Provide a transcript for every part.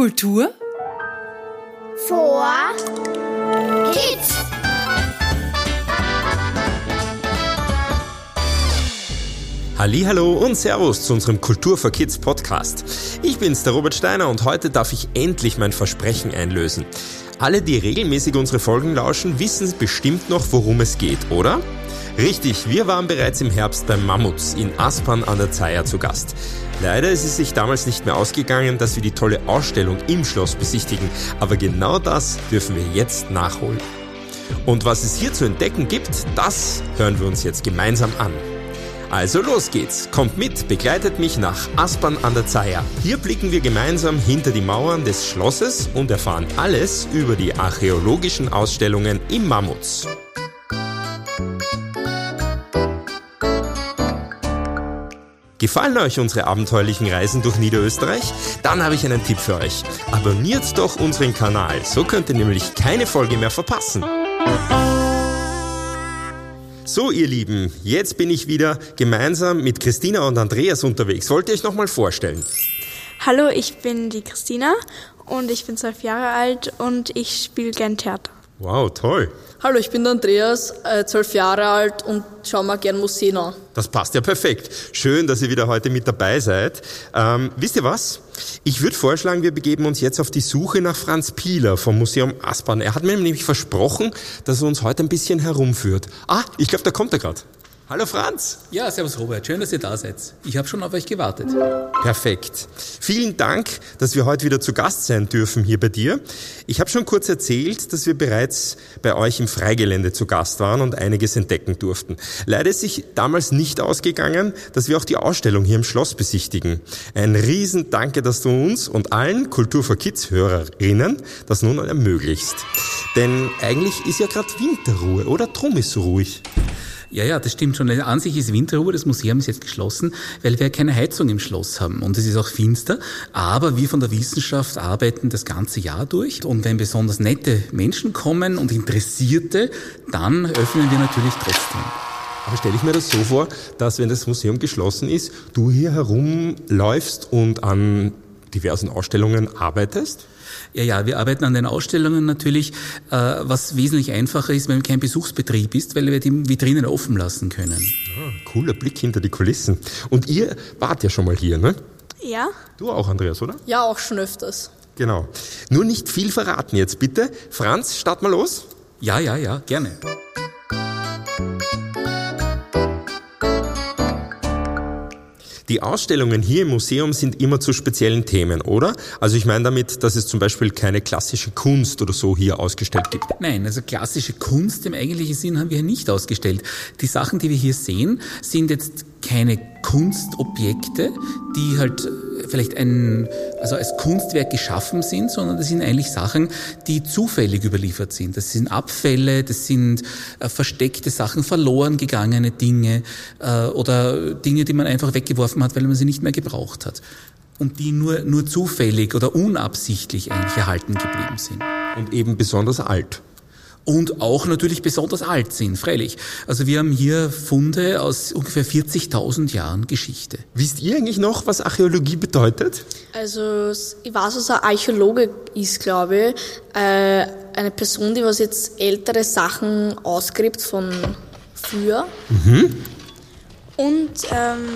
Kultur vor Kids. Hallo und Servus zu unserem Kultur for Kids Podcast. Ich bin's, der Robert Steiner und heute darf ich endlich mein Versprechen einlösen. Alle, die regelmäßig unsere Folgen lauschen, wissen bestimmt noch, worum es geht, oder? Richtig, wir waren bereits im Herbst beim Mammuts in Aspern an der Zeier zu Gast. Leider ist es sich damals nicht mehr ausgegangen, dass wir die tolle Ausstellung im Schloss besichtigen, aber genau das dürfen wir jetzt nachholen. Und was es hier zu entdecken gibt, das hören wir uns jetzt gemeinsam an. Also los geht's. Kommt mit, begleitet mich nach Aspern an der Zeier. Hier blicken wir gemeinsam hinter die Mauern des Schlosses und erfahren alles über die archäologischen Ausstellungen im Mammuts. Gefallen euch unsere abenteuerlichen Reisen durch Niederösterreich? Dann habe ich einen Tipp für euch. Abonniert doch unseren Kanal, so könnt ihr nämlich keine Folge mehr verpassen. So, ihr Lieben, jetzt bin ich wieder gemeinsam mit Christina und Andreas unterwegs. Wollt ihr euch nochmal vorstellen? Hallo, ich bin die Christina und ich bin zwölf Jahre alt und ich spiele gern Theater. Wow, toll. Hallo, ich bin der Andreas, äh, zwölf Jahre alt und schaue mir gern Museen an. Das passt ja perfekt. Schön, dass ihr wieder heute mit dabei seid. Ähm, wisst ihr was? Ich würde vorschlagen, wir begeben uns jetzt auf die Suche nach Franz Pieler vom Museum Aspern. Er hat mir nämlich versprochen, dass er uns heute ein bisschen herumführt. Ah, ich glaube, da kommt er gerade. Hallo Franz. Ja, servus Robert, schön, dass ihr da seid. Ich habe schon auf euch gewartet. Perfekt. Vielen Dank, dass wir heute wieder zu Gast sein dürfen hier bei dir. Ich habe schon kurz erzählt, dass wir bereits bei euch im Freigelände zu Gast waren und einiges entdecken durften. Leider ist sich damals nicht ausgegangen, dass wir auch die Ausstellung hier im Schloss besichtigen. Ein riesen Danke, dass du uns und allen Kultur für Kids Hörerinnen das nun ermöglichst. Denn eigentlich ist ja gerade Winterruhe, oder? Drum ist so ruhig. Ja, ja, das stimmt schon. An sich ist Winterruhe, das Museum ist jetzt geschlossen, weil wir keine Heizung im Schloss haben. Und es ist auch finster. Aber wir von der Wissenschaft arbeiten das ganze Jahr durch. Und wenn besonders nette Menschen kommen und Interessierte, dann öffnen wir natürlich trotzdem. Aber stelle ich mir das so vor, dass wenn das Museum geschlossen ist, du hier herumläufst und an diversen Ausstellungen arbeitest? Ja, ja, wir arbeiten an den Ausstellungen natürlich, äh, was wesentlich einfacher ist, wenn kein Besuchsbetrieb ist, weil wir die Vitrinen offen lassen können. Ah, cooler Blick hinter die Kulissen. Und ihr wart ja schon mal hier, ne? Ja. Du auch, Andreas, oder? Ja, auch schon öfters. Genau. Nur nicht viel verraten jetzt, bitte. Franz, start mal los. Ja, ja, ja, gerne. Die Ausstellungen hier im Museum sind immer zu speziellen Themen, oder? Also ich meine damit, dass es zum Beispiel keine klassische Kunst oder so hier ausgestellt gibt. Nein, also klassische Kunst im eigentlichen Sinn haben wir hier nicht ausgestellt. Die Sachen, die wir hier sehen, sind jetzt keine Kunstobjekte, die halt vielleicht ein, also als Kunstwerk geschaffen sind, sondern das sind eigentlich Sachen, die zufällig überliefert sind. Das sind Abfälle, das sind äh, versteckte Sachen, verloren gegangene Dinge äh, oder Dinge, die man einfach weggeworfen hat, weil man sie nicht mehr gebraucht hat. Und die nur, nur zufällig oder unabsichtlich eigentlich erhalten geblieben sind. Und eben besonders alt und auch natürlich besonders alt sind, freilich. Also wir haben hier Funde aus ungefähr 40.000 Jahren Geschichte. Wisst ihr eigentlich noch, was Archäologie bedeutet? Also ich weiß, was ein Archäologe ist, glaube ich. Äh, eine Person, die was jetzt ältere Sachen ausgräbt von früher. Mhm. Und ähm,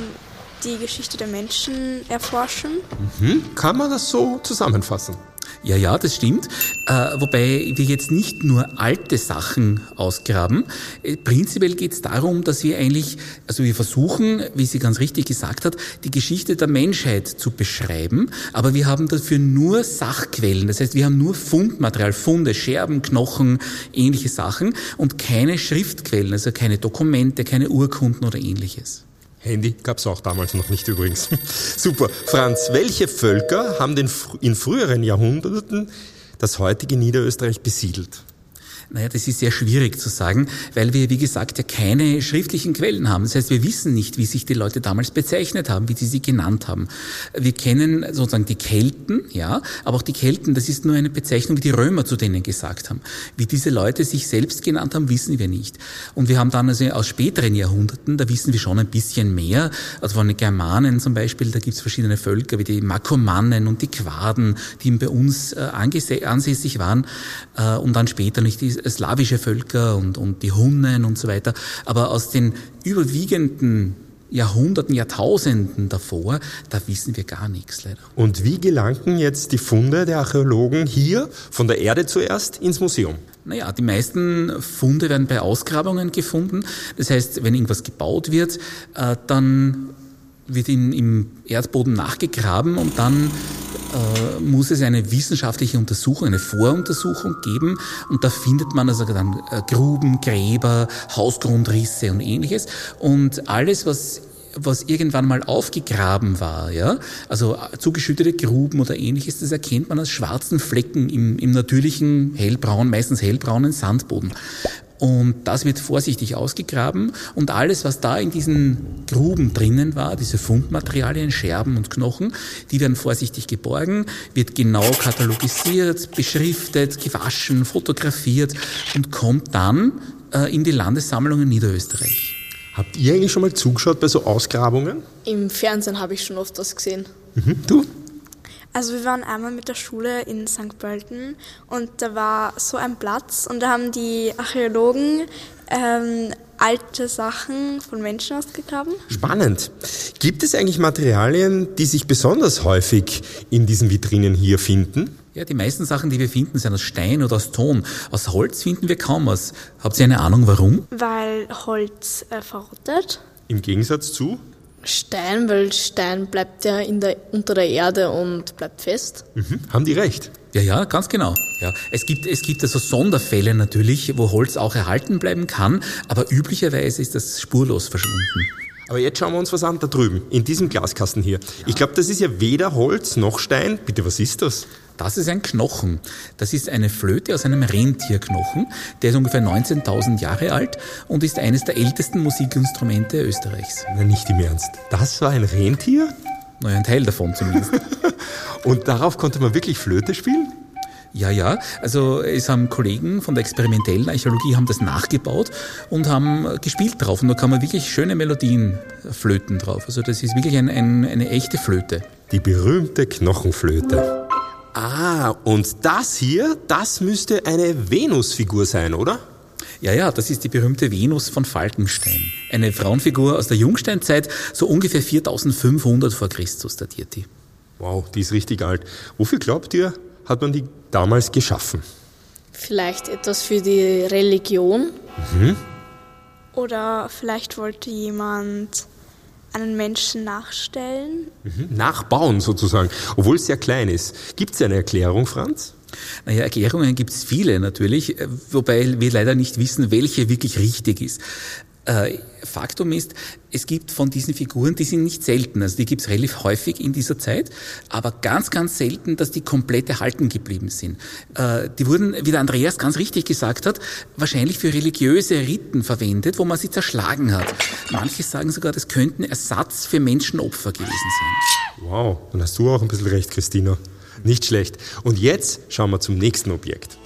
die Geschichte der Menschen erforschen. Mhm. Kann man das so zusammenfassen? Ja, ja, das stimmt. Äh, wobei wir jetzt nicht nur alte Sachen ausgraben. Äh, prinzipiell geht es darum, dass wir eigentlich, also wir versuchen, wie sie ganz richtig gesagt hat, die Geschichte der Menschheit zu beschreiben, aber wir haben dafür nur Sachquellen. Das heißt, wir haben nur Fundmaterial, Funde, Scherben, Knochen, ähnliche Sachen und keine Schriftquellen, also keine Dokumente, keine Urkunden oder ähnliches. Handy gab es auch damals noch nicht übrigens. Super. Franz, welche Völker haben denn in früheren Jahrhunderten das heutige Niederösterreich besiedelt? Naja, das ist sehr schwierig zu sagen, weil wir, wie gesagt, ja keine schriftlichen Quellen haben. Das heißt, wir wissen nicht, wie sich die Leute damals bezeichnet haben, wie sie sie genannt haben. Wir kennen sozusagen die Kelten, ja, aber auch die Kelten, das ist nur eine Bezeichnung, wie die Römer zu denen gesagt haben. Wie diese Leute sich selbst genannt haben, wissen wir nicht. Und wir haben dann also aus späteren Jahrhunderten, da wissen wir schon ein bisschen mehr, also von den Germanen zum Beispiel, da gibt es verschiedene Völker, wie die Makomannen und die Quaden, die bei uns äh, ansässig waren, äh, und dann später nicht die slawische Völker und, und die Hunnen und so weiter. Aber aus den überwiegenden Jahrhunderten, Jahrtausenden davor, da wissen wir gar nichts leider. Und wie gelangten jetzt die Funde der Archäologen hier von der Erde zuerst ins Museum? Naja, die meisten Funde werden bei Ausgrabungen gefunden. Das heißt, wenn irgendwas gebaut wird, äh, dann wird in, im Erdboden nachgegraben und dann äh, muss es eine wissenschaftliche Untersuchung, eine Voruntersuchung geben und da findet man also dann äh, Gruben, Gräber, Hausgrundrisse und ähnliches und alles, was was irgendwann mal aufgegraben war, ja, also äh, zugeschüttete Gruben oder ähnliches, das erkennt man als schwarzen Flecken im, im natürlichen hellbraun, meistens hellbraunen Sandboden. Und das wird vorsichtig ausgegraben und alles, was da in diesen Gruben drinnen war, diese Fundmaterialien, Scherben und Knochen, die werden vorsichtig geborgen, wird genau katalogisiert, beschriftet, gewaschen, fotografiert und kommt dann äh, in die Landessammlungen Niederösterreich. Habt ihr eigentlich schon mal zugeschaut bei so Ausgrabungen? Im Fernsehen habe ich schon oft das gesehen. Mhm. Du? Also wir waren einmal mit der Schule in St. Pölten und da war so ein Platz und da haben die Archäologen ähm, alte Sachen von Menschen ausgegraben. Spannend. Gibt es eigentlich Materialien, die sich besonders häufig in diesen Vitrinen hier finden? Ja, die meisten Sachen, die wir finden, sind aus Stein oder aus Ton. Aus Holz finden wir kaum was. Habt ihr eine Ahnung, warum? Weil Holz äh, verrottet. Im Gegensatz zu? Stein, weil Stein bleibt ja in der, unter der Erde und bleibt fest. Mhm. Haben die recht? Ja, ja, ganz genau. Ja, es gibt es gibt also Sonderfälle natürlich, wo Holz auch erhalten bleiben kann, aber üblicherweise ist das spurlos verschwunden. Aber jetzt schauen wir uns was an da drüben, in diesem Glaskasten hier. Ich glaube, das ist ja weder Holz noch Stein. Bitte, was ist das? Das ist ein Knochen. Das ist eine Flöte aus einem Rentierknochen. Der ist ungefähr 19.000 Jahre alt und ist eines der ältesten Musikinstrumente Österreichs. Na, nicht im Ernst. Das war ein Rentier? Naja, ein Teil davon zumindest. und darauf konnte man wirklich Flöte spielen? Ja, ja. Also es haben Kollegen von der experimentellen Archäologie haben das nachgebaut und haben gespielt drauf. Und da kann man wirklich schöne Melodien flöten drauf. Also das ist wirklich ein, ein, eine echte Flöte. Die berühmte Knochenflöte. Ah, und das hier, das müsste eine Venusfigur sein, oder? Ja, ja, das ist die berühmte Venus von Falkenstein. Eine Frauenfigur aus der Jungsteinzeit, so ungefähr 4500 vor Christus datiert die. Wow, die ist richtig alt. Wofür glaubt ihr, hat man die damals geschaffen? Vielleicht etwas für die Religion? Mhm. Oder vielleicht wollte jemand einen Menschen nachstellen. Mhm. Nachbauen sozusagen, obwohl es sehr klein ist. Gibt es eine Erklärung, Franz? Naja, Erklärungen gibt es viele natürlich, wobei wir leider nicht wissen, welche wirklich richtig ist. Äh, Faktum ist, es gibt von diesen Figuren, die sind nicht selten, also die gibt es relativ häufig in dieser Zeit, aber ganz, ganz selten, dass die komplett erhalten geblieben sind. Äh, die wurden, wie der Andreas ganz richtig gesagt hat, wahrscheinlich für religiöse Riten verwendet, wo man sie zerschlagen hat. Manche sagen sogar, das könnten Ersatz für Menschenopfer gewesen sein. Wow, dann hast du auch ein bisschen recht, Christina. Nicht schlecht. Und jetzt schauen wir zum nächsten Objekt.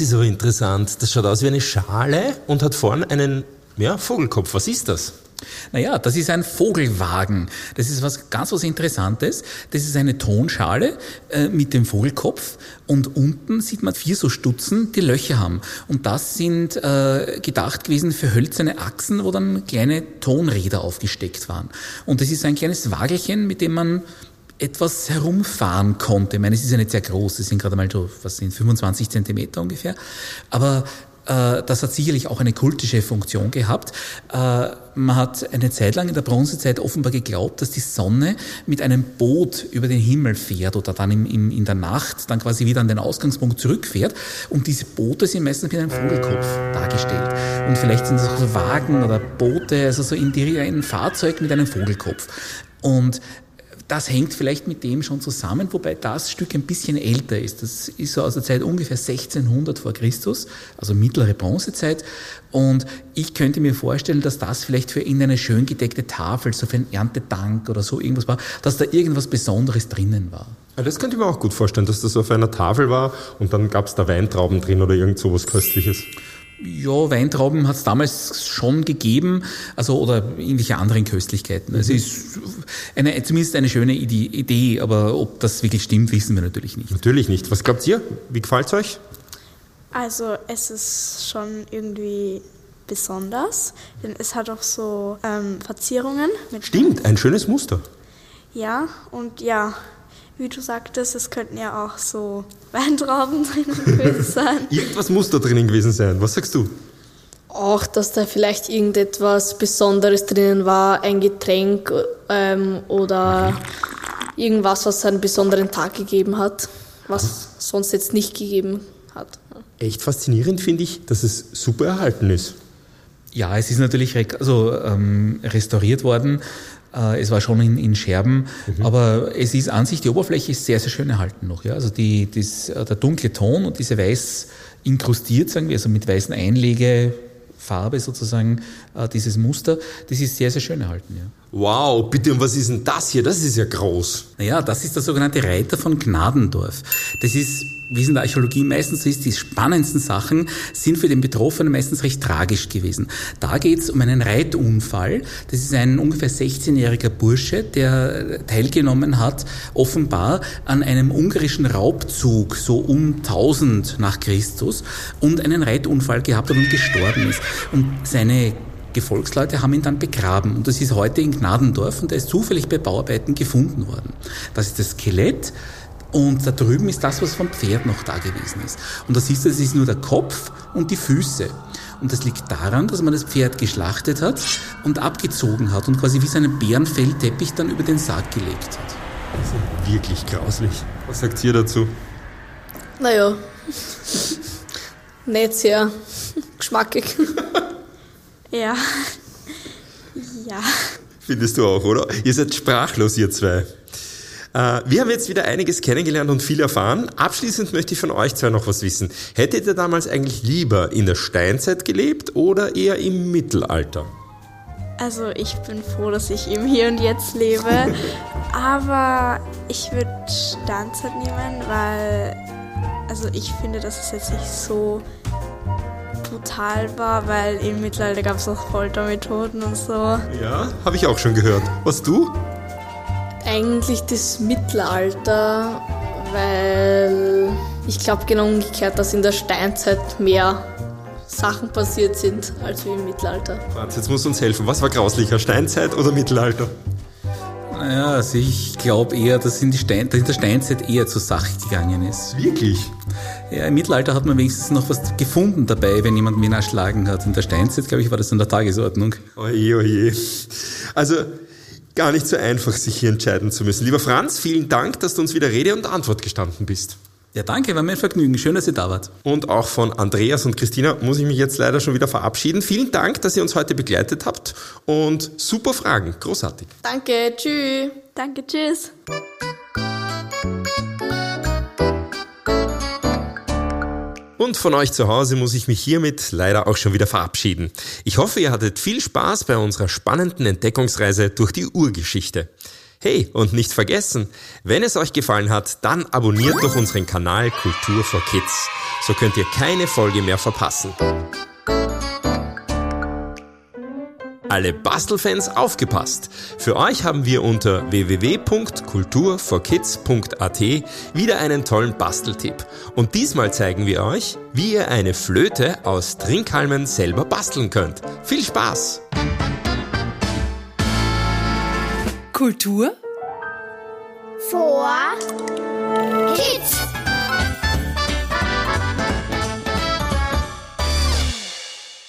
Das ist aber interessant. Das schaut aus wie eine Schale und hat vorne einen ja, Vogelkopf. Was ist das? Naja, das ist ein Vogelwagen. Das ist was ganz was Interessantes. Das ist eine Tonschale äh, mit dem Vogelkopf und unten sieht man vier so Stutzen, die Löcher haben. Und das sind äh, gedacht gewesen für hölzerne Achsen, wo dann kleine Tonräder aufgesteckt waren. Und das ist ein kleines Wagelchen, mit dem man etwas herumfahren konnte. Ich meine, es ist ja nicht sehr groß, es sind gerade mal so, was sind 25 Zentimeter ungefähr. Aber äh, das hat sicherlich auch eine kultische Funktion gehabt. Äh, man hat eine Zeit lang in der Bronzezeit offenbar geglaubt, dass die Sonne mit einem Boot über den Himmel fährt oder dann im, im, in der Nacht dann quasi wieder an den Ausgangspunkt zurückfährt. Und diese Boote sind meistens mit einem Vogelkopf dargestellt. Und vielleicht sind das auch so Wagen oder Boote, also so in die, ein Fahrzeug mit einem Vogelkopf. Und das hängt vielleicht mit dem schon zusammen, wobei das Stück ein bisschen älter ist. Das ist so aus der Zeit ungefähr 1600 vor Christus, also mittlere Bronzezeit. Und ich könnte mir vorstellen, dass das vielleicht für ihn eine schön gedeckte Tafel, so für einen Erntedank oder so irgendwas war, dass da irgendwas Besonderes drinnen war. Ja, das könnte ich mir auch gut vorstellen, dass das auf einer Tafel war und dann gab es da Weintrauben drin oder irgend sowas Köstliches. Ja, Weintrauben hat es damals schon gegeben, also oder irgendwelche anderen Köstlichkeiten. Es ist eine, zumindest eine schöne Idee, aber ob das wirklich stimmt, wissen wir natürlich nicht. Natürlich nicht. Was glaubt ihr? Wie gefällt es euch? Also es ist schon irgendwie besonders, denn es hat auch so ähm, Verzierungen. Mit Stimmt, ein schönes Muster. Ja, und ja, wie du sagtest, es könnten ja auch so Weintrauben drin gewesen sein. Irgendwas muss da drinnen gewesen sein. Was sagst du? Auch, dass da vielleicht irgendetwas Besonderes drinnen war, ein Getränk ähm, oder irgendwas, was einen besonderen Tag gegeben hat, was sonst jetzt nicht gegeben hat. Echt faszinierend finde ich, dass es super erhalten ist. Ja, es ist natürlich also, ähm, restauriert worden. Äh, es war schon in, in Scherben, mhm. aber es ist an sich, die Oberfläche ist sehr, sehr schön erhalten noch. Ja? Also die, das, äh, der dunkle Ton und diese weiß inkrustiert, sagen wir, also mit weißen Einlegefarbe sozusagen, äh, dieses Muster, das ist sehr, sehr schön erhalten. Ja. Wow, bitte, und was ist denn das hier? Das ist ja groß. Naja, das ist der sogenannte Reiter von Gnadendorf. Das ist, wie es in der Archäologie meistens so ist, die spannendsten Sachen sind für den Betroffenen meistens recht tragisch gewesen. Da geht es um einen Reitunfall. Das ist ein ungefähr 16-jähriger Bursche, der teilgenommen hat, offenbar an einem ungarischen Raubzug, so um 1000 nach Christus, und einen Reitunfall gehabt hat und gestorben ist. Und seine Gefolgsleute haben ihn dann begraben und das ist heute in Gnadendorf und er ist zufällig bei Bauarbeiten gefunden worden. Das ist das Skelett und da drüben ist das, was vom Pferd noch da gewesen ist. Und da siehst du, das ist nur der Kopf und die Füße. Und das liegt daran, dass man das Pferd geschlachtet hat und abgezogen hat und quasi wie so einen Bärenfellteppich dann über den Sarg gelegt hat. Das ist wirklich grauslich. Was sagt ihr dazu? Naja, nicht sehr geschmackig. Ja. Ja. Findest du auch, oder? Ihr seid sprachlos, ihr zwei. Äh, wir haben jetzt wieder einiges kennengelernt und viel erfahren. Abschließend möchte ich von euch zwei noch was wissen. Hättet ihr damals eigentlich lieber in der Steinzeit gelebt oder eher im Mittelalter? Also ich bin froh, dass ich im Hier und Jetzt lebe. Aber ich würde Steinzeit nehmen, weil also ich finde, dass es jetzt nicht so brutal war, weil im Mittelalter gab es auch Foltermethoden und so. Ja, habe ich auch schon gehört. Was du? Eigentlich das Mittelalter, weil ich glaube genau umgekehrt, dass in der Steinzeit mehr Sachen passiert sind als wie im Mittelalter. Franz, jetzt musst du uns helfen. Was war grauslicher, Steinzeit oder Mittelalter? Naja, also ich glaube eher, dass in, die Stein, dass in der Steinzeit eher zur Sache gegangen ist. Wirklich? Ja, im Mittelalter hat man wenigstens noch was gefunden dabei, wenn jemand wen erschlagen hat. In der Steinzeit, glaube ich, war das in der Tagesordnung. Oje, oje. Also gar nicht so einfach, sich hier entscheiden zu müssen. Lieber Franz, vielen Dank, dass du uns wieder Rede und Antwort gestanden bist. Ja, danke, war mir ein Vergnügen. Schön, dass ihr da wart. Und auch von Andreas und Christina muss ich mich jetzt leider schon wieder verabschieden. Vielen Dank, dass ihr uns heute begleitet habt und super Fragen. Großartig. Danke, tschüss. Danke, tschüss. Und von euch zu Hause muss ich mich hiermit leider auch schon wieder verabschieden. Ich hoffe, ihr hattet viel Spaß bei unserer spannenden Entdeckungsreise durch die Urgeschichte. Hey, und nicht vergessen, wenn es euch gefallen hat, dann abonniert doch unseren Kanal Kultur for Kids. So könnt ihr keine Folge mehr verpassen. Alle Bastelfans aufgepasst! Für euch haben wir unter www.kulturforkids.at wieder einen tollen Basteltipp. Und diesmal zeigen wir euch, wie ihr eine Flöte aus Trinkhalmen selber basteln könnt. Viel Spaß! Kultur vor Kids.